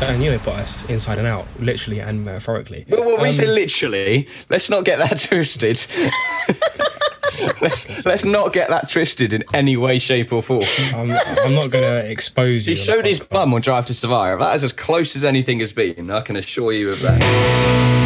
Daniel Bottas inside and out, literally and metaphorically. Well, well we Um, say literally. Let's not get that twisted. let's let's not get that twisted in any way, shape, or form. I'm, I'm not going to expose you. He showed his bum on Drive to Survive. That is as close as anything has been. I can assure you of that.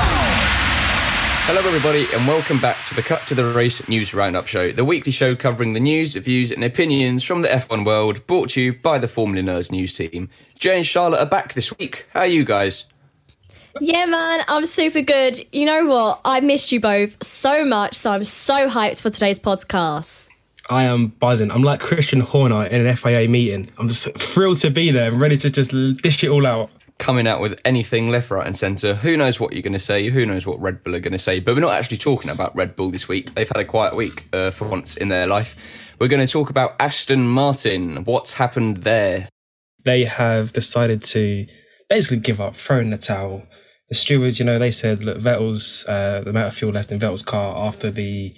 Hello, everybody, and welcome back to the Cut to the Race News Roundup Show, the weekly show covering the news, views, and opinions from the F1 world, brought to you by the Formula Nerds news team. Jay and Charlotte are back this week. How are you guys? Yeah, man, I'm super good. You know what? I missed you both so much, so I'm so hyped for today's podcast. I am buzzing. I'm like Christian Horner in an FIA meeting. I'm just thrilled to be there and ready to just dish it all out. Coming out with anything left, right, and centre. Who knows what you're going to say? Who knows what Red Bull are going to say? But we're not actually talking about Red Bull this week. They've had a quiet week uh, for once in their life. We're going to talk about Aston Martin. What's happened there? They have decided to basically give up, throw in the towel. The stewards, you know, they said that Vettel's uh, the amount of fuel left in Vettel's car after the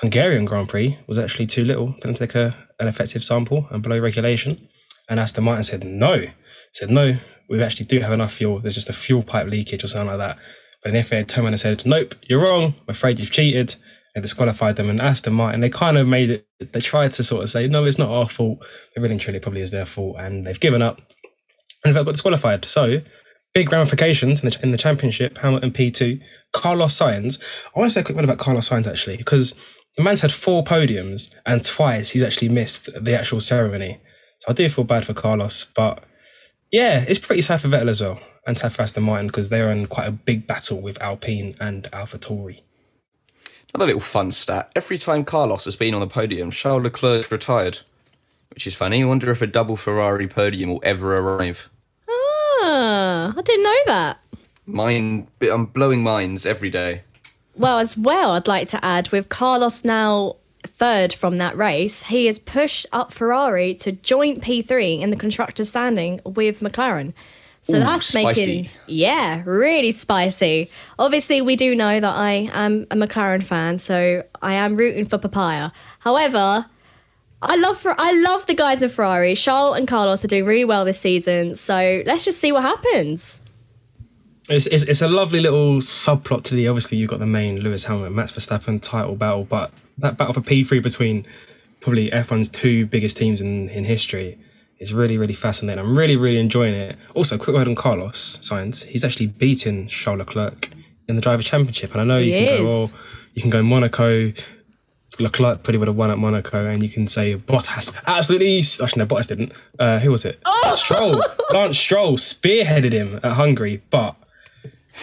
Hungarian Grand Prix was actually too little to take a, an effective sample and below regulation. And Aston Martin said no, said no, we actually do have enough fuel. There's just a fuel pipe leakage or something like that. But then FIA turned and said, nope, you're wrong. I'm afraid you've cheated. And disqualified them. And Aston Martin, they kind of made it, they tried to sort of say, no, it's not our fault. But really and truly, probably is their fault. And they've given up and they've got disqualified. So big ramifications in the, in the championship. Hamilton P2, Carlos Sainz. I want to say a quick word about Carlos Sainz actually, because the man's had four podiums and twice he's actually missed the actual ceremony. So I do feel bad for Carlos, but yeah, it's pretty sad for Vettel as well and sad for Aston Martin because they're in quite a big battle with Alpine and AlphaTauri. Another little fun stat. Every time Carlos has been on the podium, Charles Leclerc retired. Which is funny. I wonder if a double Ferrari podium will ever arrive. Ah, I didn't know that. Mine, I'm blowing minds every day. Well, as well, I'd like to add with Carlos now third from that race, he has pushed up Ferrari to joint P3 in the constructor standing with McLaren. So Ooh, that's making, yeah, really spicy. Obviously, we do know that I am a McLaren fan, so I am rooting for Papaya. However, I love I love the guys in Ferrari. Charles and Carlos are doing really well this season, so let's just see what happens. It's, it's, it's a lovely little subplot to the obviously you've got the main Lewis Hamilton Max Verstappen title battle, but that battle for P3 between probably F1's two biggest teams in, in history is really really fascinating. I'm really really enjoying it. Also, quick word on Carlos Sainz. He's actually beaten Charles Leclerc in the driver championship, and I know you He can go is. well, you can go Monaco. Leclerc probably would have won at Monaco, and you can say Bottas absolutely. Actually, no, Bottas didn't. Uh, who was it? Stroll. Lance Stroll spearheaded him at Hungary, but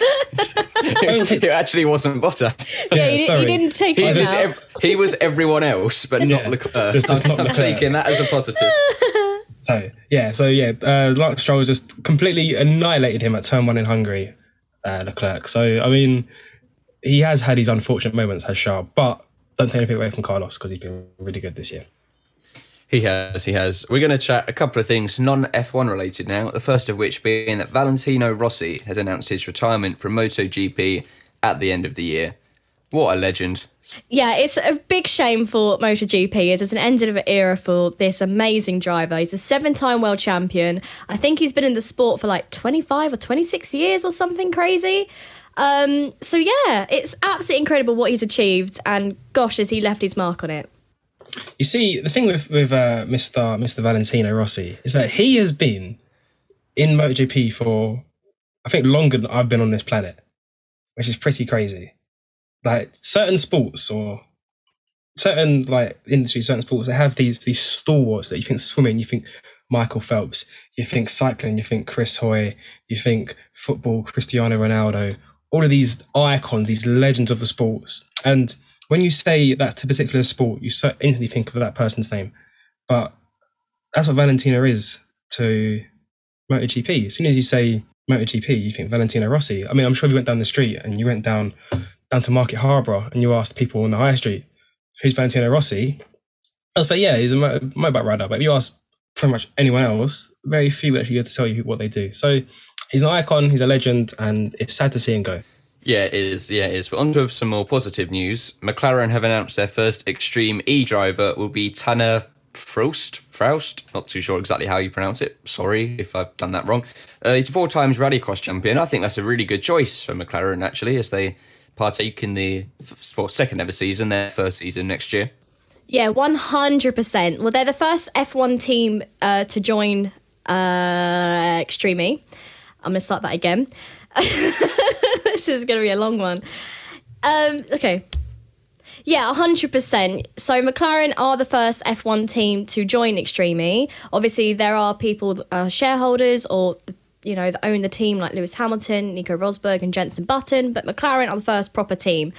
it actually wasn't Bottas. Yeah, you, di- sorry. you didn't take He him was, out. ev- he was everyone else, but not Yeah, Leclerc. just- just not I'm Leclerc. taking that as a positive. So yeah, so yeah, uh, Lance Stroll just completely annihilated him at turn one in Hungary, uh, Leclerc. So I mean, he has had his unfortunate moments, has Charles, but don't take anything away from Carlos because he's been really good this year. He has, he has. We're going to chat a couple of things non F1 related now. The first of which being that Valentino Rossi has announced his retirement from MotoGP at the end of the year. What a legend. Yeah, it's a big shame for MotoGP as it's an end of an era for this amazing driver. He's a seven-time world champion. I think he's been in the sport for like 25 or 26 years or something crazy. Um, so yeah, it's absolutely incredible what he's achieved, and gosh, has he left his mark on it. You see, the thing with with uh, Mr. Mr. Valentino Rossi is that he has been in MotoGP for I think longer than I've been on this planet, which is pretty crazy. Like certain sports or certain like industries, certain sports, they have these these stalwarts that you think swimming, you think Michael Phelps, you think cycling, you think Chris Hoy, you think football, Cristiano Ronaldo, all of these icons, these legends of the sports. And when you say that's a particular sport, you so instantly think of that person's name. But that's what Valentina is to MotoGP. As soon as you say MotoGP, you think Valentino Rossi. I mean, I'm sure if you went down the street and you went down down to Market Harbour and you asked people on the high street, who's Valentino Rossi? I'll say, yeah, he's a mo- motorbike rider. But if you ask pretty much anyone else, very few actually get to tell you what they do. So he's an icon, he's a legend, and it's sad to see him go. Yeah, it is. Yeah, it is. But on to some more positive news. McLaren have announced their first Extreme E driver will be Tanner Foust. Foust. Not too sure exactly how you pronounce it. Sorry if I've done that wrong. Uh, he's a four times rallycross champion. I think that's a really good choice for McLaren, actually, as they partake in the f- well, second ever season, their first season next year. Yeah, one hundred percent. Well, they're the first F one team uh, to join uh, Extreme E. I'm gonna start that again. this is gonna be a long one. Um, okay. Yeah, 100%. So McLaren are the first F1 team to join Extreme E. Obviously, there are people, uh, shareholders or, you know, that own the team like Lewis Hamilton, Nico Rosberg, and Jenson Button, but McLaren are the first proper team.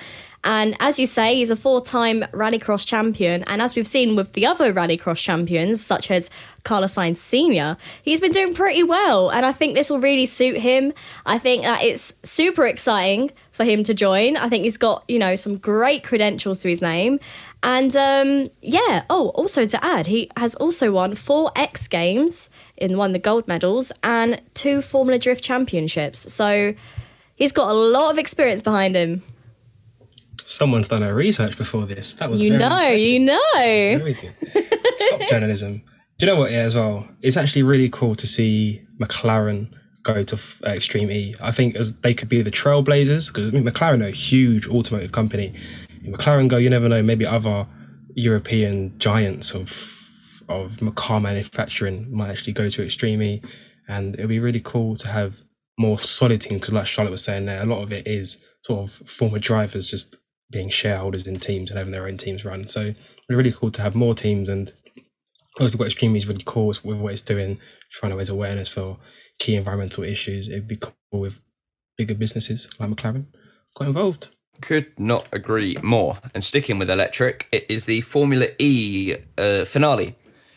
And as you say, he's a four time rallycross champion. And as we've seen with the other rallycross champions, such as Carlos Sainz Sr., he's been doing pretty well. And I think this will really suit him. I think that it's super exciting for him to join. I think he's got, you know, some great credentials to his name. And um, yeah, oh, also to add, he has also won four X Games in won the gold medals and two Formula Drift championships. So he's got a lot of experience behind him. Someone's done her research before this. That was You very know, you know. Top journalism. Do you know what? Yeah, as well. It's actually really cool to see McLaren go to uh, Extreme E. I think as they could be the trailblazers because I mean, McLaren are a huge automotive company. McLaren go, you never know. Maybe other European giants of of car manufacturing might actually go to Extreme and it'll be really cool to have more solid teams. Because like Charlotte was saying there, a lot of it is sort of former drivers just being shareholders in teams and having their own teams run. So it'd be really cool to have more teams and also what Extreme is really cool with what it's doing, trying to raise awareness for key environmental issues. It'd be cool if bigger businesses like McLaren got involved. Could not agree more. And sticking with electric, it is the Formula E uh, finale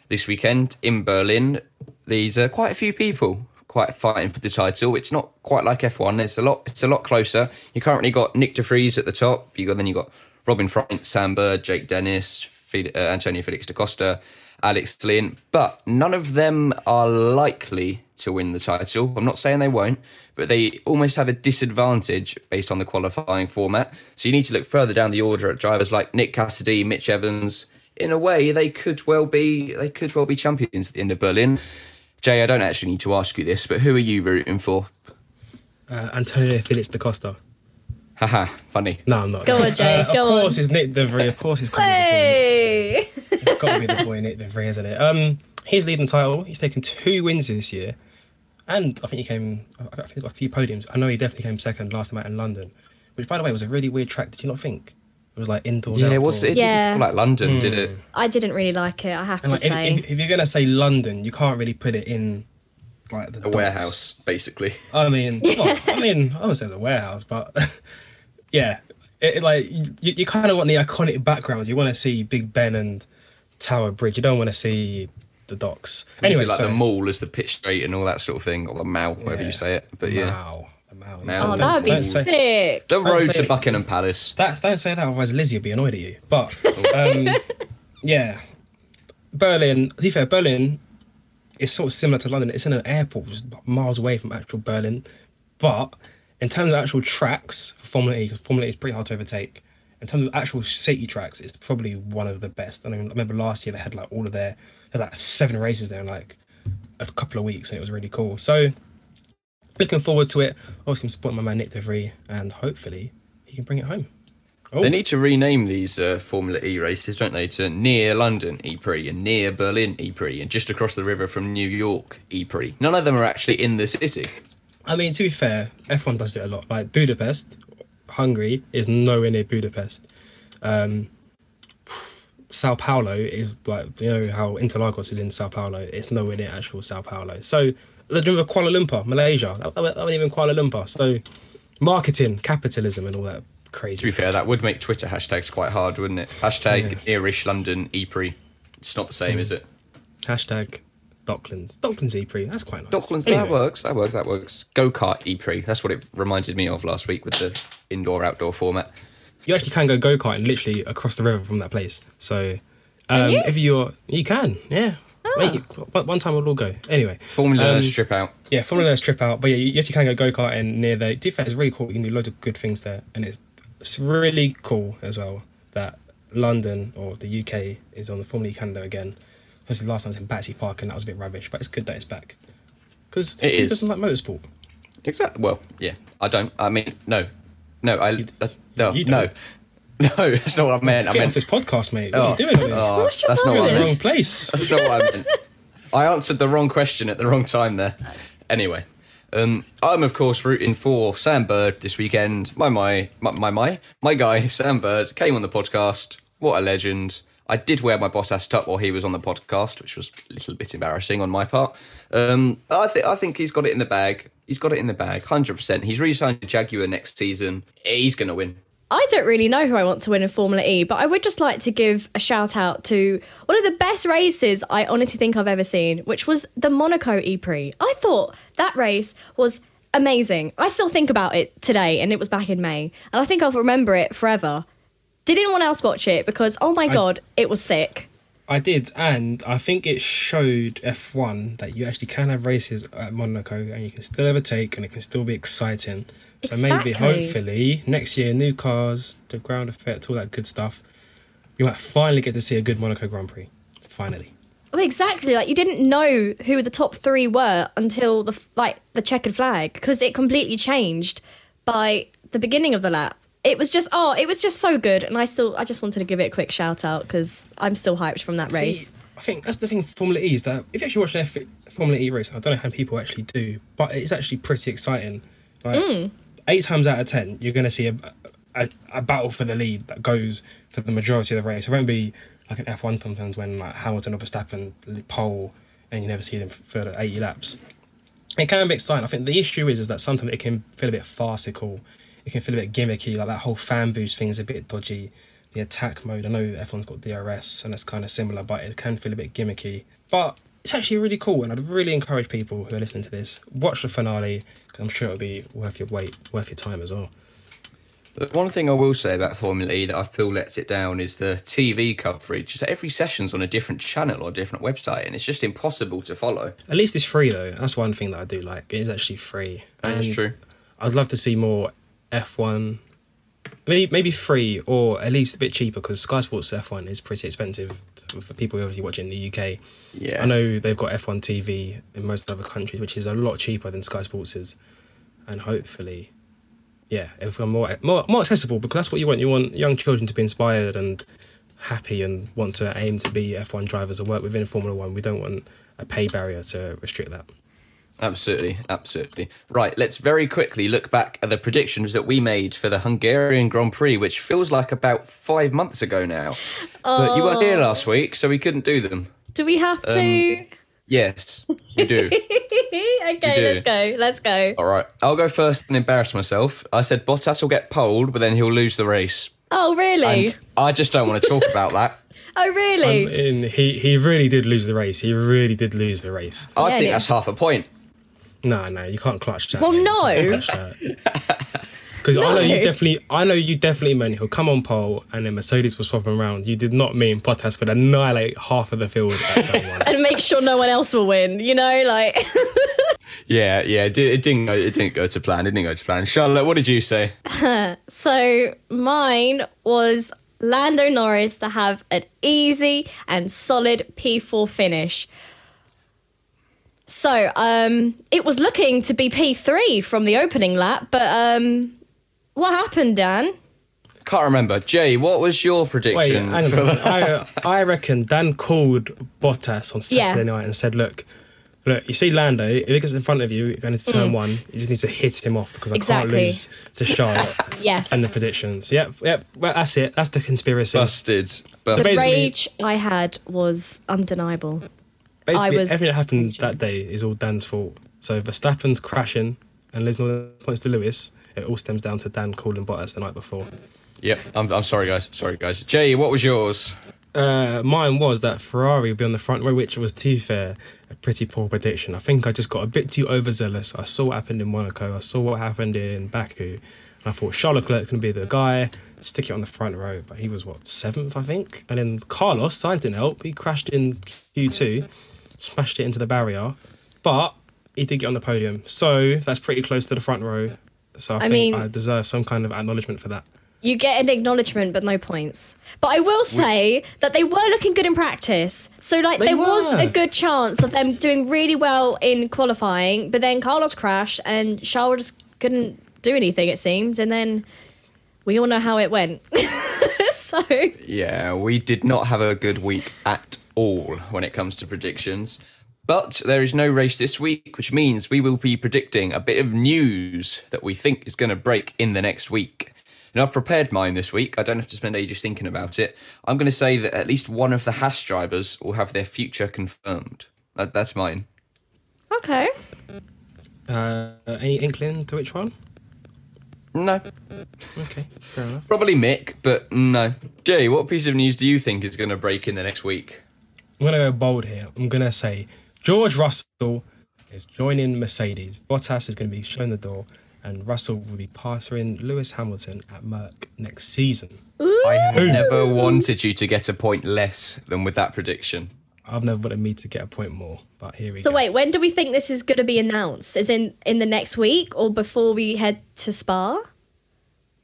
this weekend in Berlin. There's uh, quite a few people quite fighting for the title. It's not quite like F1. It's a lot. It's a lot closer. You currently got Nick De Vries at the top. You got then you got Robin Frijns, Sam Bird, Jake Dennis, uh, Antonio Felix da Costa, Alex Lynn. But none of them are likely to win the title. I'm not saying they won't, but they almost have a disadvantage based on the qualifying format. So you need to look further down the order at drivers like Nick Cassidy, Mitch Evans. In a way, they could well be they could well be champions in the Berlin. Jay, I don't actually need to ask you this, but who are you rooting for? Uh, Antonio Felix da Costa. Haha, funny. No, I'm not. Go on, Jay, Uh, go of course, on. it's Nick De Vries. Of course, it's got to be the boy. Hey! It's got to be the boy Nick De Vries, isn't it? Um, he's leading the title. He's taken two wins this year, and I think he came. I think he's got a few podiums. I know he definitely came second last time out in London, which, by the way, was a really weird track. Did you not think? It was like indoors. Yeah, it was. It. Yeah. didn't feel like London, did hmm. it? I didn't really like it, I have And to like, if, say. if, if you're gonna say London, you can't really put it in like the A docks. warehouse, basically. I mean, well, I mean, I wouldn't say it's a warehouse, but yeah, it, it, like you, you kind of want the iconic backgrounds. You want to see Big Ben and Tower Bridge. You don't want to see the docks. Anyway, Anyway, like so, the mall is the pitch straight and all that sort of thing, or the mall, whatever Yeah. you say it. But yeah, Wow, the Mao. Mao. oh, that would be Don't say- sick. the road to. Buckingham Palace. That's don't say that, otherwise Lizzie will be annoyed at you. But um, yeah, Berlin. To be fair, Berlin is sort of similar to London. It's in an airport, which is miles away from actual Berlin. But in terms of actual tracks for Formula E, 'cause Formula E is pretty hard to overtake. In terms of actual city tracks, it's probably one of the best. I, mean, I remember last year they had like all of their, had like seven races there in like a couple of weeks, and it was really cool. So looking forward to it. Obviously, I'm supporting my man Nick De Vries, and hopefully he can bring it home. Oh. They need to rename these uh, Formula E races, don't they, to near London E-Prix and near Berlin E-Prix and just across the river from New York E-Prix. None of them are actually in the city. I mean, to be fair, F1 does it a lot. Like Budapest, Hungary is nowhere near Budapest. Um, Sao Paulo is like you know how Interlagos is in Sao Paulo. It's nowhere near actual Sao Paulo. So let's remember Kuala Lumpur, Malaysia. That, that, that wasn't even Kuala Lumpur. So marketing, capitalism, and all that crazy. To be stuff. fair, that would make Twitter hashtags quite hard, wouldn't it? Hashtag Irish London E-Prix. It's not the same, Mm. is it? Hashtag Docklands. Docklands E-Prix. That's quite nice. Docklands, Anyway, that works, that works, that works. Go kart E-Prix. That's what it reminded me of last week with the indoor outdoor format. You actually can go go karting literally across the river from that place. So um, you? if you're, you can, yeah. Make it, one one time we'll all go. Anyway, Formula Um, strip out. Yeah, Formula One trip out. But yeah, you actually can go go karting near there. To be fair, it's really cool. You can do loads of good things there, and it's it's really cool as well that London or the UK is on the Formula E calendar again. Obviously, last time it was in Battersea Park, and that was a bit rubbish. But it's good that it's back because It who is. doesn't like motorsport. Exactly. Well, yeah. I don't. I mean, no, no. I uh, no you no no. That's not what I meant. I meant off this podcast, mate. What Oh, are you doing? here? oh, What's just that's not what I You're in the meant. wrong place. That's not what I meant. I answered the wrong question at the wrong time there. Anyway, um, I'm of course rooting for Sam Bird this weekend. My my my my my, my guy Sam Bird came on the podcast. What a legend! I did wear my Bottas top while he was on the podcast, which was a little bit embarrassing on my part. Um, I think I think he's got it in the bag. He's got it in the bag, hundred percent. He's re-signed to Jaguar next season. He's gonna win. I don't really know who I want to win in Formula E, but I would just like to give a shout out to one of the best races I honestly think I've ever seen, which was the Monaco E Prix. I thought that race was amazing. I still think about it today, and it was back in May, and I think I'll remember it forever. Did anyone else watch it? Because oh my god, it was sick. I did, and I think it showed F1 that you actually can have races at Monaco and you can still overtake and it can still be exciting. So maybe, hopefully, next year, new cars, the ground effect, all that good stuff, you might finally get to see a good Monaco Grand Prix. Finally. Well, exactly. Like you didn't know who the top three were until the like the checkered flag because it completely changed by the beginning of the lap. It was just oh, it was just so good, and I still I just wanted to give it a quick shout out because I'm still hyped from that race. I think that's the thing with Formula E is that if you actually watch an F- Formula E race, I don't know how people actually do, but it's actually pretty exciting. Like, mm. Eight times out of ten, you're going to see a, a, a battle for the lead that goes for the majority of the race. It won't be like an F1 sometimes when like Hamilton or Verstappen pole and you never see them for the 80 laps. It can be exciting. I think the issue is is that sometimes it can feel a bit farcical. It can feel a bit gimmicky. Like that whole fan boost thing is a bit dodgy. The attack mode. I know F1's got DRS and it's kind of similar, but it can feel a bit gimmicky. But it's actually really cool, and I'd really encourage people who are listening to this watch the finale because I'm sure it'll be worth your wait, worth your time as well. The one thing I will say about Formula E that I feel lets it down is the TV coverage. Just every session's on a different channel or different website, and it's just impossible to follow. At least it's free though. That's one thing that I do like. It is actually free. That's true. I'd love to see more F1, maybe maybe free or at least a bit cheaper because Sky Sports F1 is pretty expensive for people who obviously watch in the UK. Yeah. I know they've got F1 TV in most other countries, which is a lot cheaper than Sky Sports is, and hopefully, yeah, become more more more accessible because that's what you want. You want young children to be inspired and happy and want to aim to be F1 drivers and work within Formula One. We don't want a pay barrier to restrict that. Absolutely, absolutely. Right, let's very quickly look back at the predictions that we made for the Hungarian Grand Prix, which feels like about five months ago now. But you weren't here last week, so we couldn't do them. Do we have to? Yes, we do. okay, do. let's go. Let's go. All right, I'll go first and embarrass myself. I said Bottas will get poled, but then he'll lose the race. Oh really? And I just don't want to talk about that. oh really? Um, and he he really did lose the race. He really did lose the race. I Yeah, think that's half a point. No, no, you can't clutch that. Well, mate. no. You can't clutch that. Because I know you definitely, I know you definitely meant he'll come on pole, and then Mercedes was swapping around. You did not mean Bottas would annihilate half of the field at turn one. and make sure no one else will win. You know, like Yeah, yeah, it, di- it didn't go. It didn't go to plan. It didn't go to plan. Charlotte, what did you say? so. Mine was Lando Norris to have an easy and solid P4 finish. So, um, it was looking to be P3 from the opening lap, but um, what happened, Dan? Can't remember. Jay, what was your Wait, prediction? hang on. for a. I, I reckon Dan called Bottas on Saturday Yeah. night and said, "Look, look, you see Lando. If he gets in front of you, you're going into turn one, you just need to hit him off because I Mm. Exactly. can't lose to Charlotte." Yes. and the predictions. Yep, yep. Well, that's it. That's the conspiracy. Busted, But The basically- rage I had was undeniable. Basically, was- everything that happened that day is all Dan's fault. So Verstappen's crashing and losing all the points to Lewis. It all stems down to Dan calling Bottas the night before. yep, I'm, I'm sorry, guys. Sorry, guys. Jay, what was yours? Uh, mine was that Ferrari would be on the front row, which was, too fair, a pretty poor prediction. I think I just got a bit too overzealous. I saw what happened in Monaco, I saw what happened in Baku, and I thought Charles Leclerc going to be the guy, stick it on the front row. But he was, what, seventh, I think? And then Carlos, Sainz didn't help. He crashed in Q2, smashed it into the barrier, but he did get on the podium. So that's pretty close to the front row. So I, I think mean- I deserve some kind of acknowledgement for that. You get an acknowledgement, but no points. But I will say that they were looking good in practice. So, like, They there was a good chance of them doing really well in qualifying, but then Carlos crashed and Charles just couldn't do anything, it seemed. And then we all know how it went. so, Yeah, we did not have a good week at all when it comes to predictions. But there is no race this week, which means we will be predicting a bit of news that we think is going to break in the next week. And I've prepared mine this week. I don't have to spend ages thinking about it. I'm going to say that at least one of the Haas drivers will have their future confirmed. That, that's mine. okay. Uh, any inkling to which one? No, Okay, fair enough. probably Mick, but no. Jay, what piece of news do you think is going to break in the next week? I'm gonna go bold here. I'm gonna say George Russell is joining Mercedes. Bottas is gonna be showing the door, and Russell will be passing Lewis Hamilton at Merc next season. I have never wanted you to get a point less than with that prediction. I've never wanted me to get a point more, but here we So, go. wait, when do we think this is going to be announced? Is in in the next week or before we head to Spa?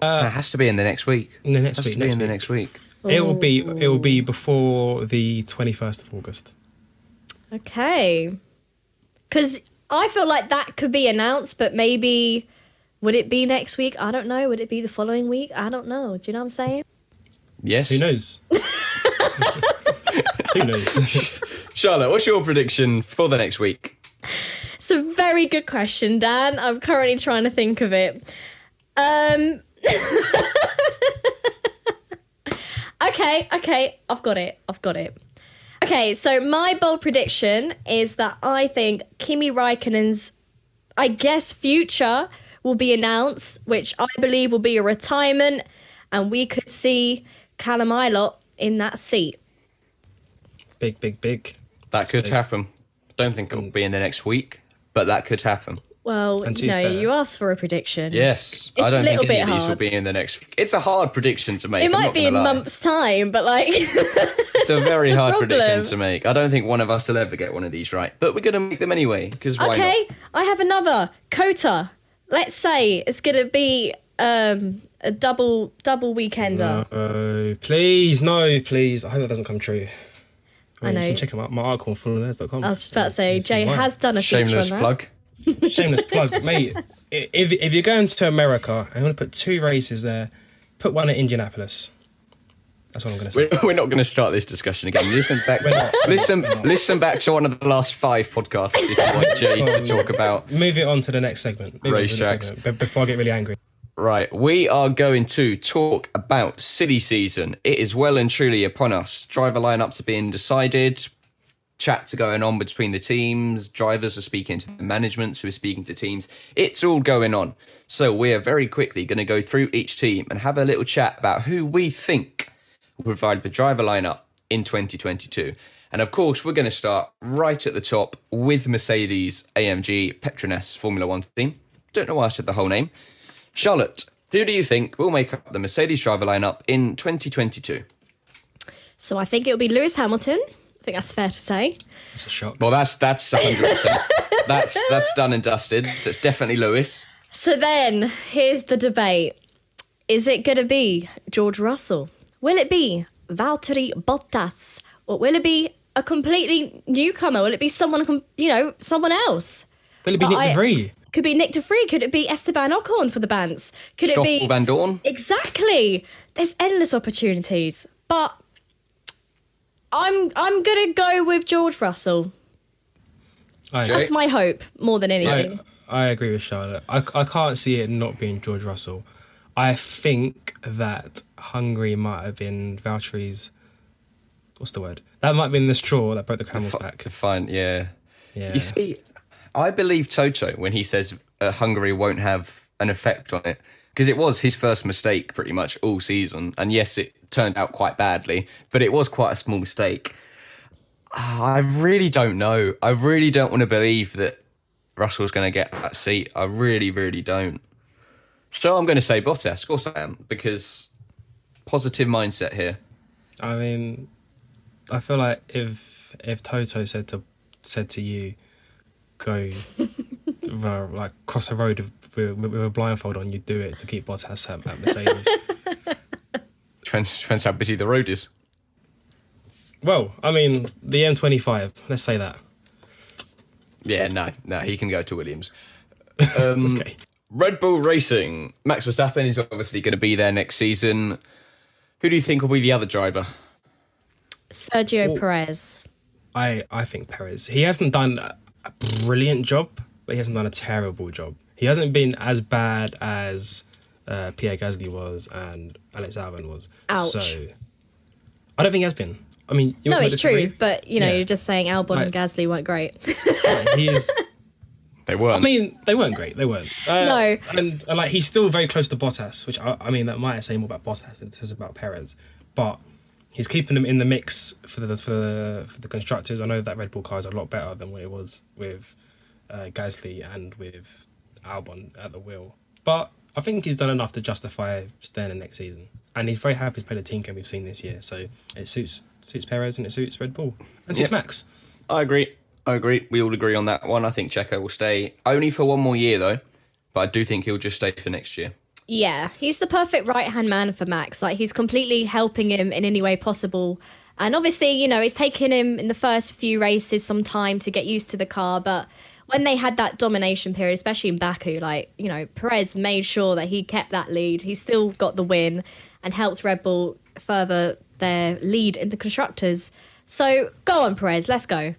it has to be in the next week. In the next has week, to be next in the next week. It will be it will be before the 21st of August. Okay. Because I feel like that could be announced, but maybe would it be next week? I don't know. Would it be the following week? I don't know. Do you know what I'm saying? Yes. Who knows? Who knows? Charlotte, what's your prediction for the next week? It's a very good question, Dan. I'm currently trying to think of it. Um. okay, okay, I've got it. I've got it. Okay, so my bold prediction is that I think Kimi Raikkonen's, I guess, future will be announced, which I believe will be a retirement, and we could see Callum Ilott in that seat. big, big, big. That could big. happen. Don't think it will mm. be in the next week, but that could happen. Well, And you be know, fair- you asked for a prediction. Yes. It's I a don't think little any bit of these will be in the next week. It's a hard prediction to make. It I'm might be in lie. months' time, but like, It's a very the hard prediction to make. I don't think one of us will ever get one of these right, but we're going to make them anyway, because why okay, not? I have another Kota. Let's say it's gonna be um, a double double weekender. Uh, please, no, please. I hope that doesn't come true. I, I mean, know. You can check out my article on formulanerds.com. I was about to say Jay has done a feature Shameless on that. plug. Shameless plug, mate. If if you're going to America, I'm going to put two races there. Put one at Indianapolis. That's what I'm going to say. We're, we're not going to start this discussion again. Listen back. To, listen, listen back to one of the last five podcasts if you want Jay to talk about. Move it on to the next segment. Move it on Racetracks. segment, before I get really angry. Right, we are going to talk about silly season. It is well and truly upon us. Driver lineups are being decided. Chats are going on between the teams. Drivers are speaking to the management who are speaking to teams. It's all going on. So we are very quickly going to go through each team and have a little chat about who we think will provide the driver lineup in 2022. And of course, we're going to start right at the top with Mercedes AMG Petronas Formula One team. Don't know why I said the whole name. Charlotte, who do you think will make up the Mercedes driver lineup in 2022? So I think it'll be Lewis Hamilton. I think that's fair to say. It's a shock. Well, that's that's 100%. that's that's done and dusted. So it's definitely Lewis. So then, here's the debate: Is it going to be George Russell? Will it be Valtteri Bottas, or will it be a completely newcomer? Will it be someone, com- you know, someone else? Will it be But Nick I- de Vries? Could be Nick De Vries. Could it be Esteban Ocon for the Bants? Could it be Vandoorne. exactly? There's endless opportunities, but I'm I'm gonna go with George Russell. I, That's my hope more than anything. I, I agree with Charlotte. I, I can't see it not being George Russell. I think that Hungary might have been Valtteri's what's the word? That might have been the straw that broke the camel's Fi- back. Fine, yeah. Yeah. You see, I believe Toto when he says uh, Hungary won't have an effect on it because it was his first mistake pretty much all season, and yes, it turned out quite badly, but it was quite a small mistake. I really don't know. I really don't want to believe that Russell's going to get that seat. I really, really don't. So I'm going to say Bottas. Of course I am because positive mindset here. I mean, I feel like if if Toto said to said to you, go uh, like cross a road with, with, with a blindfold on, you'd do it to keep Bottas at, at Mercedes. Depends, depends how busy the road is. well, I mean, the M25. Let's say that. Yeah, no, no, he can go to Williams. Um, Okay. Red Bull Racing. Max Verstappen is obviously going to be there next season. Who do you think will be the other driver? Sergio Perez. I I think Perez. He hasn't done a a brilliant job, but he hasn't done a terrible job. He hasn't been as bad as uh, Pierre Gasly was and Alex Albon was. Ouch. So I don't think he has been. I mean, you No, it's disagree. true, but you know, Yeah. you're just saying Albon and Right. Gasly weren't great. Like, is. They weren't. I mean, they weren't great. They weren't. Uh, No. and, and like he's still very close to Bottas, which I, I mean that might say more about Bottas than it says about Perez, but he's keeping them in the mix for the for the for the constructors. I know that Red Bull car is a lot better than what it was with uh, Gasly and with Albon at the wheel, but I think he's done enough to justify staying in next season, and he's very happy to play the team game we've seen this year. So it suits suits Perez and it suits Red Bull and suits Yeah. Max. I agree. I agree. We all agree on that one. I think Checo will stay only for one more year, though. But I do think he'll just stay for next year. Yeah, he's the perfect right hand man for Max. Like he's completely helping him in any way possible. And obviously, you know, it's taken him in the first few races some time to get used to the car, but when they had that domination period, especially in Baku, like, you know, Perez made sure that he kept that lead. He still got the win and helped Red Bull further their lead in the constructors. So go on, Perez, let's go.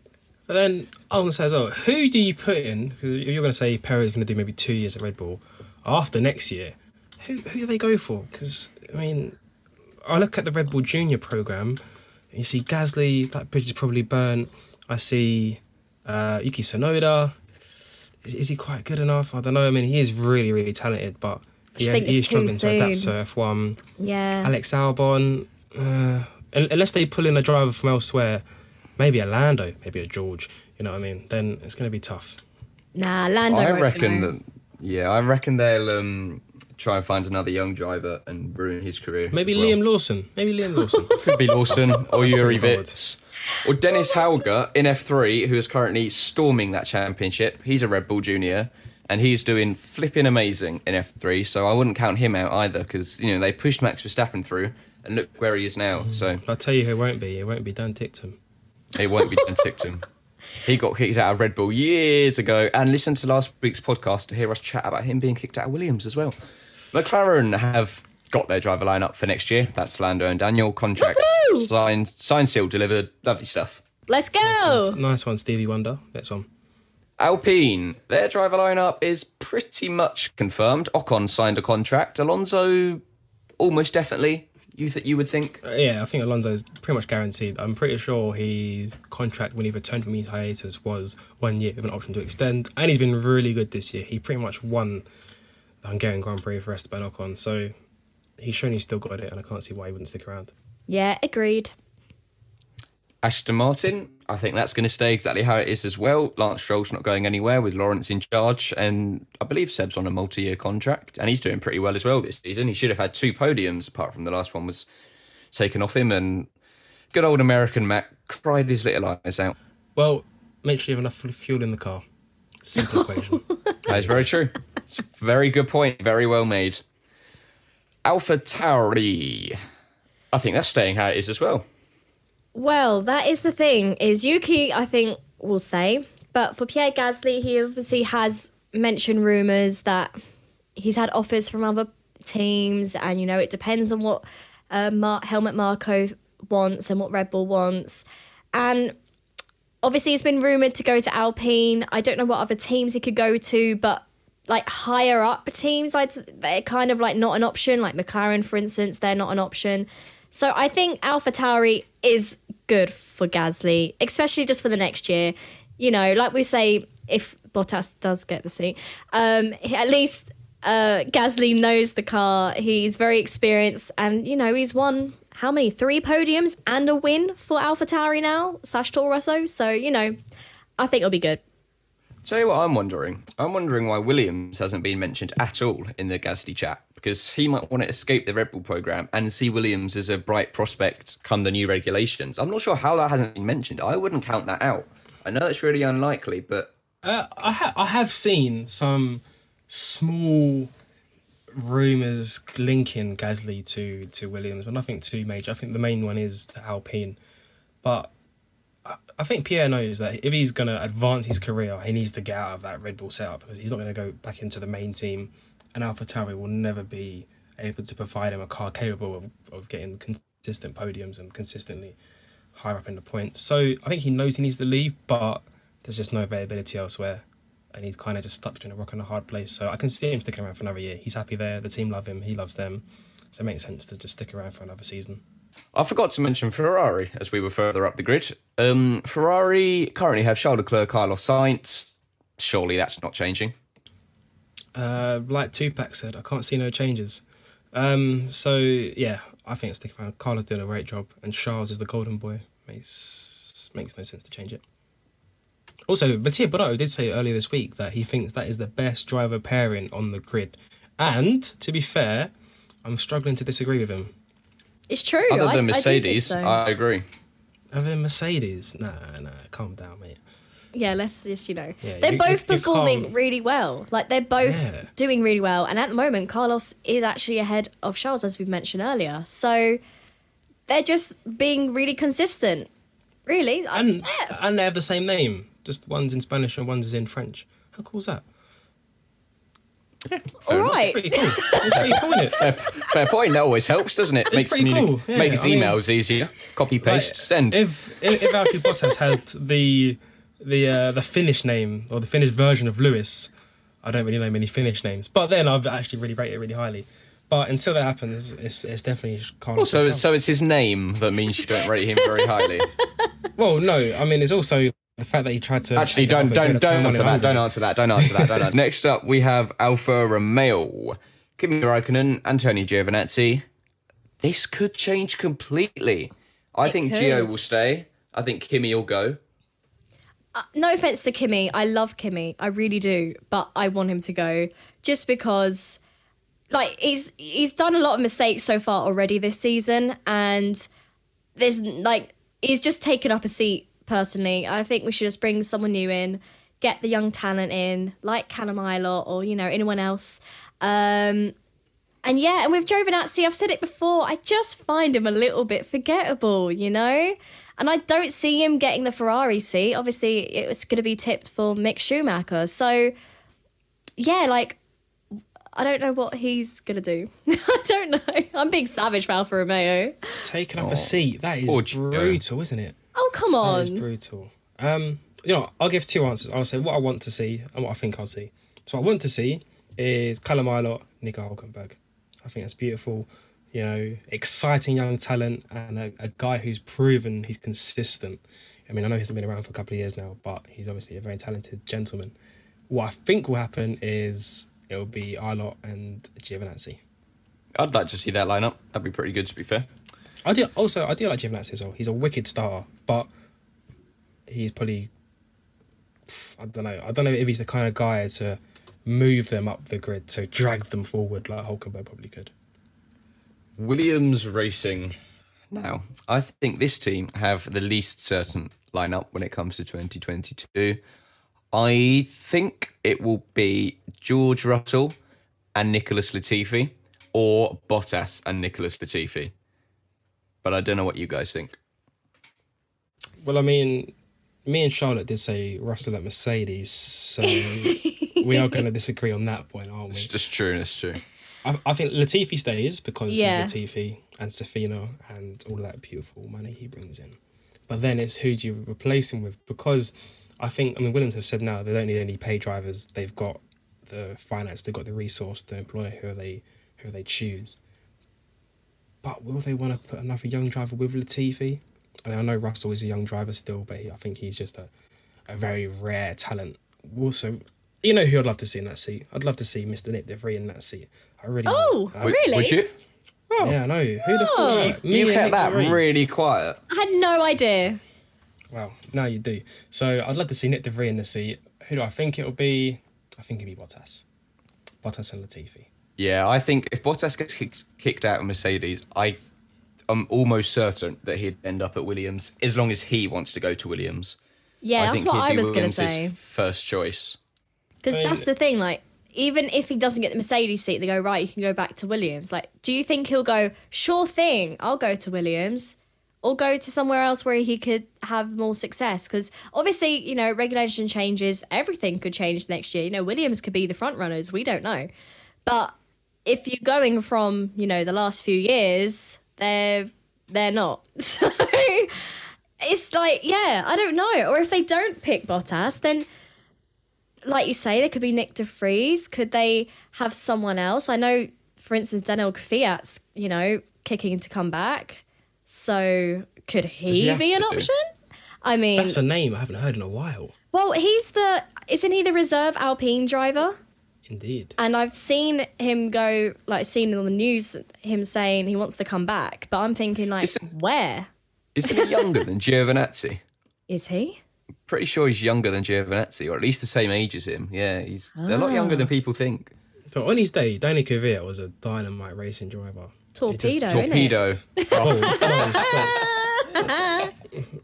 But then I want to say as well, oh, who do you put in? Because you're going to say Perez is going to do maybe two years at Red Bull after next year. Who who do they go for? Because I mean, I look at the Red Bull Junior program. You see Gasly, that bridge is probably burnt. I see uh, Yuki Tsunoda. Is, is he quite good enough? I don't know. I mean, he is really really talented, but just yeah, think he is too struggling to adapt to F1. Yeah. Alex Albon, uh, unless they pull in a driver from elsewhere, maybe a Lando, maybe a George, you know what I mean? Then it's going to be tough. Nah, Lando. I reckon go. that. Yeah, I reckon they'll um, try and find another young driver and ruin his career. Maybe well. Liam Lawson. Maybe Liam Lawson. Could be Lawson or Yuri forward. Vitz. Or Dennis Hauger in F3, who is currently storming that championship. He's a Red Bull Junior, and he's doing flipping amazing in F3. So I wouldn't count him out either, because you know they pushed Max Verstappen through, and look where he is now. Mm. So I'll tell you who it won't be. It won't be Dan Ticktum. it won't be Dan Ticktum. He got kicked out of Red Bull years ago, and listen to last week's podcast to hear us chat about him being kicked out of Williams as well. McLaren have got their driver lineup for next year. That's Lando and Daniel. Contracts Woohoo! signed, signed, sealed, delivered. Lovely stuff. Let's go. Nice one, Stevie Wonder. That's one. Alpine, their driver lineup is pretty much confirmed. Ocon signed a contract. Alonso, almost definitely. You th- you would think? Uh, yeah, I think Alonso's pretty much guaranteed. I'm pretty sure his contract when he returned from his hiatus was one year with an option to extend, and he's been really good this year. He pretty much won the Hungarian Grand Prix for Esteban Ocon, so he's shown he's still got it, and I can't see why he wouldn't stick around. Yeah, agreed. Aston Martin, I think that's going to stay exactly how it is as well. Lance Stroll's not going anywhere with Lawrence in charge, and I believe Seb's on a multi-year contract, and he's doing pretty well as well this season. He should have had two podiums, apart from the last one was taken off him, and good old American Mac cried his little eyes out. Well, make sure you have enough fuel in the car. Simple equation. That is very true. It's a very good point. Very well made. Alpha Tauri. I think that's staying how it is as well. Well, that is the thing. Is Yuki? I think will stay, but for Pierre Gasly, he obviously has mentioned rumors that he's had offers from other teams, and you know it depends on what uh, Mar- Helmut Marko wants and what Red Bull wants, and obviously it's been rumored to go to Alpine. I don't know what other teams he could go to, but like higher up teams, I'd they're kind of like not an option. Like McLaren, for instance, they're not an option. So I think Alpha Tauri is good for Gasly, especially just for the next year. You know, like we say, if Bottas does get the seat, um, at least uh, Gasly knows the car. He's very experienced, and you know, he's won how many three podiums and a win for AlphaTauri now slash Toro Rosso. So you know, I think it'll be good. Tell you what I'm wondering. I'm wondering why Williams hasn't been mentioned at all in the Gasly chat because he might want to escape the Red Bull program and see Williams as a bright prospect come the new regulations. I'm not sure how that hasn't been mentioned. I wouldn't count that out. I know it's really unlikely, but Uh, I ha- I have seen some small rumors linking Gasly to to Williams, but nothing too major. I think the main one is to Alpine, but I- I think Pierre knows that if he's going to advance his career, he needs to get out of that Red Bull setup because he's not going to go back into the main team, and AlphaTauri will never be able to provide him a car capable of, of getting consistent podiums and consistently higher up in the points. So I think he knows he needs to leave, but there's just no availability elsewhere. And he's kind of just stuck between a rock and a hard place. So I can see him sticking around for another year. He's happy there. The team love him. He loves them. So it makes sense to just stick around for another season. I forgot to mention Ferrari as we were further up the grid. Um, Ferrari currently have Charles Leclerc, Carlos Sainz. Surely that's not changing. Uh, like Tupac said, I can't see no changes. Um, so yeah, I think it's sticking around. Carlos doing a great job, and Charles is the golden boy. Makes makes no sense to change it. Also, Mattia Binotto did say earlier this week that he thinks that is the best driver pairing on the grid. And to be fair, I'm struggling to disagree with him. It's true. Other I- I do than Mercedes, so. I agree. Other than Mercedes, nah, nah, calm down, mate. Yeah, let's just you know Yeah, they're you- both you- you performing can't- really well. Like they're both Yeah. doing really well, and at the moment, Carlos is actually ahead of Charles, as we mentioned earlier. So they're just being really consistent. Really, And yeah. and they have the same name. Just one's in Spanish and one's in French. How cool is that? all right. Pretty cool. It's pretty cool, isn't it? Fair, fair point. That always helps, doesn't it? makes pretty communi- cool, yeah, makes I mean- emails easier. Copy paste Like, send. If if, if Valtteri Bottas had the the uh, the Finnish name or the Finnish version of Lewis, I don't really know many Finnish names. But then I've actually really rate it really highly. But until that happens, it's it's definitely Carlos. also, Ghosn. so it's his name that means you don't rate him very highly. well, no, I mean it's also the fact that he tried to Actually, don't don't don't answer that. Don't answer that. Don't answer that. Don't answer. Next up, we have Alfa Romeo, Kimi Raikkonen, Antonio Giovinazzi. This could change completely. I It think could. Gio will stay. I think Kimi will go. No offense to Kimmy, I love Kimmy, I really do, but I want him to go just because, like, he's he's done a lot of mistakes so far already this season, and there's like he's just taken up a seat. Personally, I think we should just bring someone new in, get the young talent in, like Callum Ilott or you know anyone else. Um, and yeah, and with Giovinazzi, I've said it before, I just find him a little bit forgettable, you know? And I don't see him getting the Ferrari seat. Obviously, it was going to be tipped for Mick Schumacher. So, yeah, like, I don't know what he's going to do. I don't know. I'm being savage for Alfa Romeo. Taking up a seat. That is Poor Gio. brutal, isn't it? Oh, come on. That is brutal. Um, you know, I'll give two answers. I'll say what I want to see and what I think I'll see. So what I want to see is Callum Ilott, Nico Hulkenberg. I think that's beautiful. You know, exciting young talent and a, a guy who's proven he's consistent. I mean, I know he hasn't been around for a couple of years now, but he's obviously a very talented gentleman. What I think will happen is it'll be Ilott and Giovinazzi. I'd like to see that lineup. That'd be pretty good, to be fair. I do also I do like Giovinazzi as well. He's a wicked star, but he's probably I don't know. I don't know if he's the kind of guy to move them up the grid, to drag them forward like Hulkenberg probably could. Williams Racing. Now, I think this team have the least certain lineup when it comes to 2022. I think it will be George Russell and Nicholas Latifi, or Bottas and Nicholas Latifi. But I don't know what you guys think. Well, I mean, me and Charlotte did say Russell at Mercedes, so we are going to disagree on that point, aren't we? It's just true. It's true. I, I think Latifi stays because Yeah. Latifi and Sofina and all that beautiful money he brings in. But then it's who do you replace him with? Because I think I mean Williams have said now they don't need any pay drivers. They've got the finance, they've got the resource to employ who they who they choose. But will they want to put another young driver with Latifi? I mean, I know Russell is a young driver still, but he, I think he's just a, a very rare talent. Also, you know who I'd love to see in that seat? I'd love to see Mr. Nick DeVries in that seat. I really. Oh, oh. I- really? Would oh. you? Yeah, I know. You. Who'd have Oh. thought that? Me You and kept that de Vries. really quiet. I had no idea. Well, now you do. So I'd love to see Nyck de Vries in the seat. Who do I think it'll be? I think it'll be Bottas. Bottas and Latifi. Yeah, I think if Bottas gets kicked, kicked out of Mercedes, I am almost certain that he'd end up at Williams as long as he wants to go to Williams. Yeah, I that's think what he'd I be was going to say. First choice. Because I mean- that's the thing, like, even if he doesn't get the Mercedes seat, they go, right, you can go back to Williams. Like, do you think he'll go, sure thing, I'll go to Williams? Or go to somewhere else where he could have more success? Because obviously, you know, regulation changes, everything could change next year. You know, Williams could be the front runners, we don't know. But if you're going from, you know, the last few years, they're they're not. So it's like, yeah, I don't know. Or if they don't pick Bottas, then like you say, there could be Nyck de Vries. Could they have someone else? I know, for instance, Daniil Kvyat's, you know, kicking to come back. So could he, he be an to? option? I mean, That's a name I haven't heard in a while. well, he's the isn't he the reserve Alpine driver? Indeed. And I've seen him go, like, seen on the news, him saying he wants to come back. But I'm thinking, like, Isn't- where Isn't he younger than Giovinazzi? is he? Pretty sure he's younger than Giovinazzi, or at least the same age as him. Yeah, he's a lot younger Ah. than people think. So on his day, Danny Kvyat was a dynamite racing driver. Torpedo, innit? Torpedo. Oh, oh,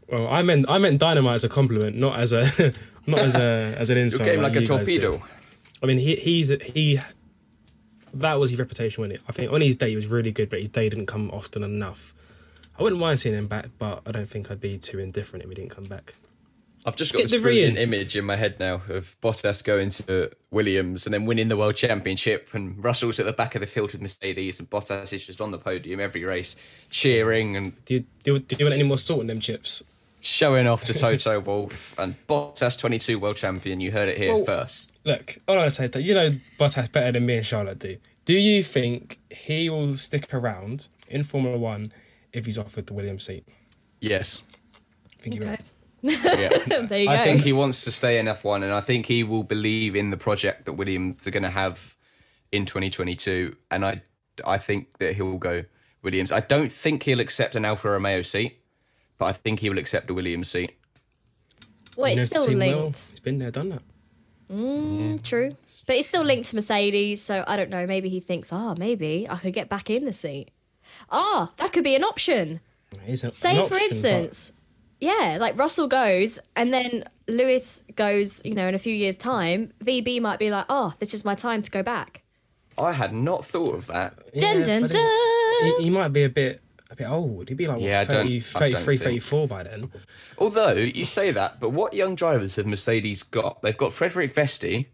well, I meant I meant dynamite as a compliment, not as a not as a as an insult. You're insult. getting like a torpedo. I mean, he he's he. That was his reputation when it. I think on his day he was really good, but his day didn't come often enough. I wouldn't mind seeing him back, but I don't think I'd be too indifferent if he didn't come back. I've just Get got this the brilliant Rian. image in my head now of Bottas going to Williams and then winning the world championship, and Russell's at the back of the field with Mercedes, and Bottas is just on the podium every race, cheering and Do you, do, you- do you want any more salt in them chips? showing off to Toto Wolff. And Bottas, 22 world champion, you heard it here Well- first. Look, all I want to say is that you know Bottas better than me and Charlotte do. Do you think he will stick around in Formula One if he's offered the Williams seat? Yes. Thank you. he will. Okay. Yeah. There you I go. think he wants to stay in F1, and I think he will believe in the project that Williams are going to have in 2022. And I, I think that he will go Williams. I don't think he'll accept an Alfa Romeo seat, but I think he will accept a Williams seat. well, He it's knows the still team well. linked. He's been there, done that. True. But it's still linked to Mercedes, so I don't know. Maybe he thinks, ah, maybe I could get back in the seat. Ah, that could be an option. He's a- an Say, for option, but- instance, yeah, like Russell goes and then Lewis goes, you know, in a few years' time, VB might be like, oh, this is my time to go back. I had not thought of that. dun Yeah, dun but dun. He, he might be a bit a bit old. He'd be like what, Yeah, I don't- 30, I 33, don't think- 34 by then. Although you say that, but what young drivers have Mercedes got? They've got Frederik Vesti,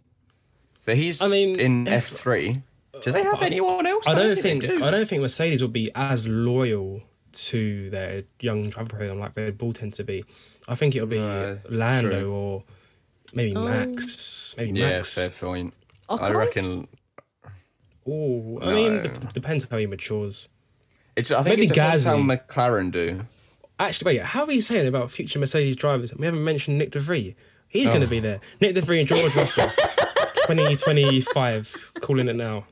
but he's I mean, in F3. Do they have anyone else? I don't think they do. I don't think Mercedes will be as loyal to their young driver program like Red Bull tend to be. I think it'll be No, Lando true. or maybe Oh. Max. Maybe Yeah, Max. fair point. Oh, I reckon Oh, I No. mean, d- depends how he matures. it's. I think Maybe it depends how McLaren do. Actually, wait, how are you saying about future Mercedes drivers? We haven't mentioned Nyck de Vries. He's going to Oh. be there. Nyck de Vries and George Russell. 2025. Calling it now.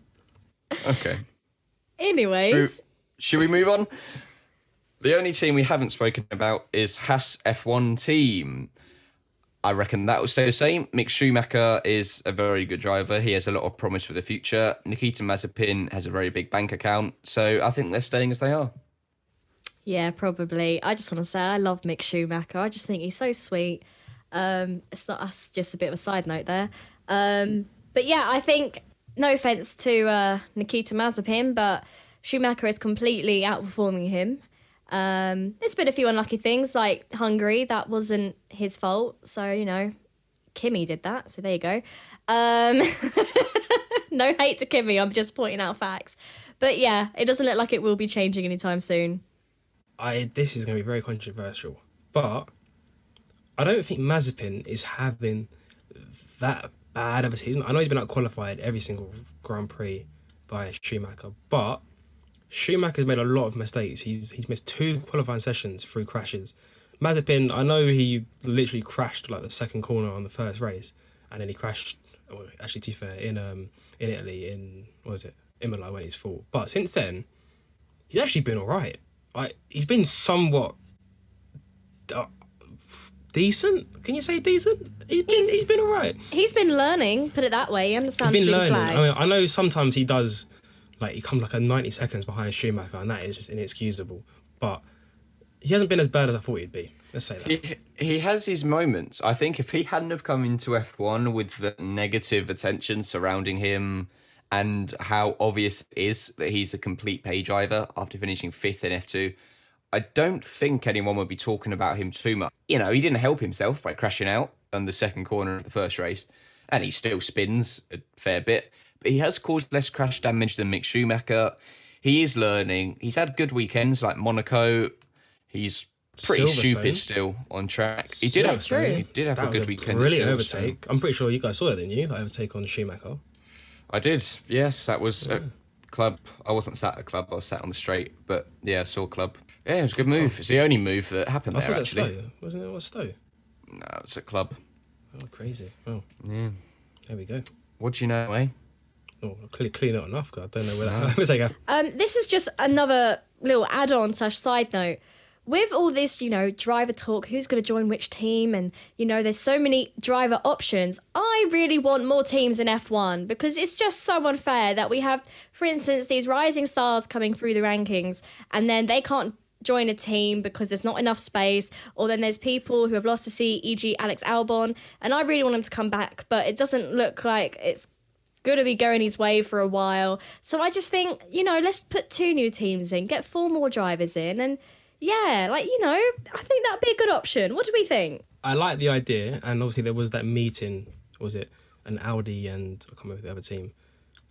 Okay. Anyways, Should, should we move on? The only team we haven't spoken about is Haas F1 team. I reckon that will stay the same. Mick Schumacher is a very good driver. He has a lot of promise for the future. Nikita Mazepin has a very big bank account. So I think they're staying as they are. yeah, probably. I just want to say I love Mick Schumacher. I just think he's so sweet. Um, it's not that's just a bit of a side note there. Um, but yeah, I think no offense to uh, Nikita Mazepin, but Schumacher is completely outperforming him. Um, there's been a few unlucky things like Hungary. That wasn't his fault. So you know, Kimi did that. So there you go. Um, no hate to Kimi. I'm just pointing out facts. But yeah, it doesn't look like it will be changing anytime soon. I this is going to be very controversial, but I don't think Mazepin is having that bad of a season. I know he's been out qualified every single Grand Prix by Schumacher, but Schumacher's made a lot of mistakes. He's he's missed two qualifying sessions through crashes. Mazepin, I know he literally crashed like the second corner on the first race, and then he crashed. Well, actually, to be fair, in um in Italy, in what was it Imola when he's full. But since then, he's actually been all right. Like he's been somewhat uh, decent. Can you say decent? He's been He's- he's been all right. He's been learning, put it that way. He He's been learning. flags. I mean, I know sometimes he does, like he comes like a ninety seconds behind Schumacher, and that is just inexcusable. But he hasn't been as bad as I thought he'd be. Let's say that. He, he has his moments. I think if he hadn't have come into F1 with the negative attention surrounding him and how obvious it is that he's a complete pay driver after finishing fifth in F2, I don't think anyone would be talking about him too much. You know, he didn't help himself by crashing out on the second corner of the first race, and he still spins a fair bit, he has caused less crash damage than Mick Schumacher. He is learning. He's had good weekends like Monaco. He's pretty stupid still on track. He did have true. He did have That a good weekend. Brilliant overtake. I'm pretty sure you guys saw that, didn't you? That overtake on Schumacher. I did. Yes, that was a club. I wasn't sat at a club. I was sat on the straight. But yeah, I saw club. Yeah, it was a good move. It's the only move that happened I there it actually. Stowe. Wasn't it? What Stowe? No, it's a club. Oh, crazy. Oh, Yeah. there we go. What do you know, eh? Oh, clearly, clearly not enough. I don't know where that overtake happened. Um, this is just another little add-on slash side note. With all this, you know, driver talk, who's going to join which team, and you know, there's so many driver options. I really want more teams in F1 because it's just so unfair that we have, for instance, these rising stars coming through the rankings, and then they can't join a team because there's not enough space, or then there's people who have lost a seat, e.g., Alex Albon, and I really want him to come back, but it doesn't look like it's going to be going his way for a while. So I just think, you know, let's put two new teams in, get four more drivers in, and yeah, like, you know, I think that'd be a good option. What do we think? I like the idea, and obviously there was that meeting. Was it an Audi and I can't remember the other team?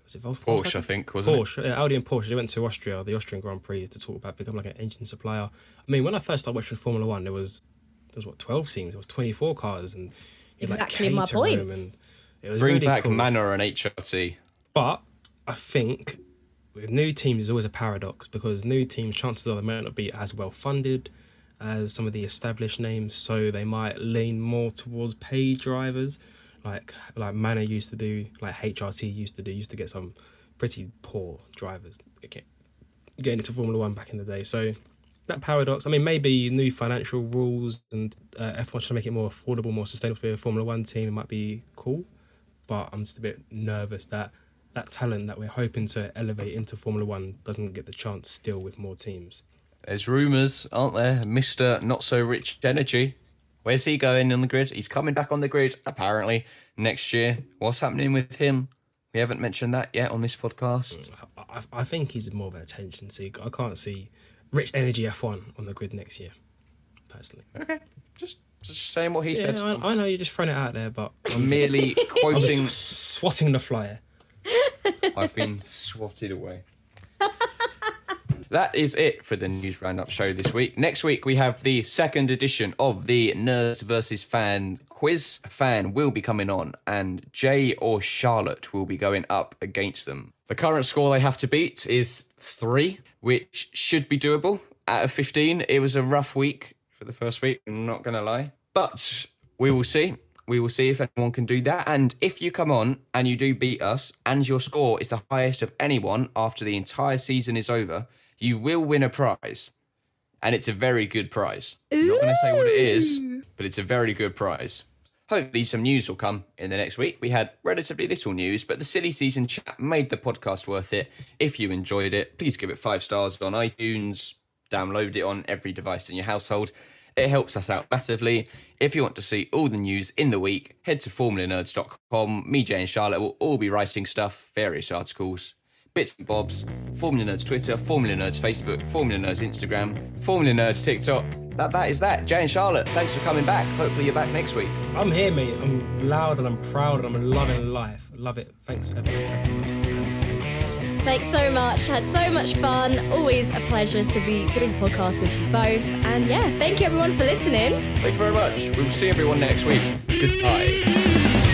Was it Volkswagen? Porsche, I think, wasn't it? Porsche, yeah, Audi and Porsche. They went to Austria, the Austrian Grand Prix, to talk about becoming like an engine supplier. I mean, when I first started watching Formula One, there was there was what twelve teams, there was twenty four cars, and you had, like, Exactly my Caterham point. And it was Bring really back cool. Manor and HRT. But I think with new teams is always a paradox because new teams, chances are they might not be as well funded as some of the established names, so they might lean more towards paid drivers, like like Manor used to do, like HRT used to do, used to get some pretty poor drivers get- getting into Formula One back in the day. So that paradox. I mean, maybe new financial rules and uh, F1 trying to make it more affordable, more sustainable to be a Formula One team might be cool but I'm just a bit nervous that that talent that we're hoping to elevate into Formula One doesn't get the chance still with more teams. There's rumours, aren't there? Mr. Not So Rich Energy. Where's he going on the grid? He's coming back on the grid, apparently, next year. What's happening with him? We haven't mentioned that yet on this podcast. I, I, think he's more of an attention seeker. I can't see Rich Energy F1 on the grid next year, personally. Okay. Just, just saying what he Yeah, said. I, I know you're just throwing it out there, but I'm merely I'm quoting. just swatting the flyer. I've been swatted away. That is it for the news roundup show this week. Next week we have the second edition of the Nerds versus Fan quiz. A fan will be coming on, and Jay or Charlotte will be going up against them. The current score they have to beat is three, which should be doable. Out of 15, it was a rough week for the first week, I'm not going to lie. But we will see. We will see if anyone can do that. And if you come on and you do beat us, and your score is the highest of anyone after the entire season is over, you will win a prize. And it's a very good prize. I'm not going to say what it is, but it's a very good prize. Hopefully, some news will come in the next week. We had relatively little news, but the silly season chat made the podcast worth it. If you enjoyed it, please give it five stars on iTunes, download it on every device in your household. It helps us out massively. If you want to see all the news in the week, head to formulanerds.com. Me, Jay, and Charlotte will all be writing stuff, various articles, bits and bobs. Formula Nerds Twitter, Formula Nerds Facebook, Formula Nerds Instagram, Formula Nerds TikTok. That that is that. Jay and Charlotte, thanks for coming back. Hopefully you're back next week. I'm here, mate. I'm loud and I'm proud and I'm loving life. Love it. Thanks for having us. Thanks so much. Had so much fun. Always a pleasure to be doing the podcast with you both. And yeah, thank you everyone for listening. Thank you very much. We'll see everyone next week. Goodbye.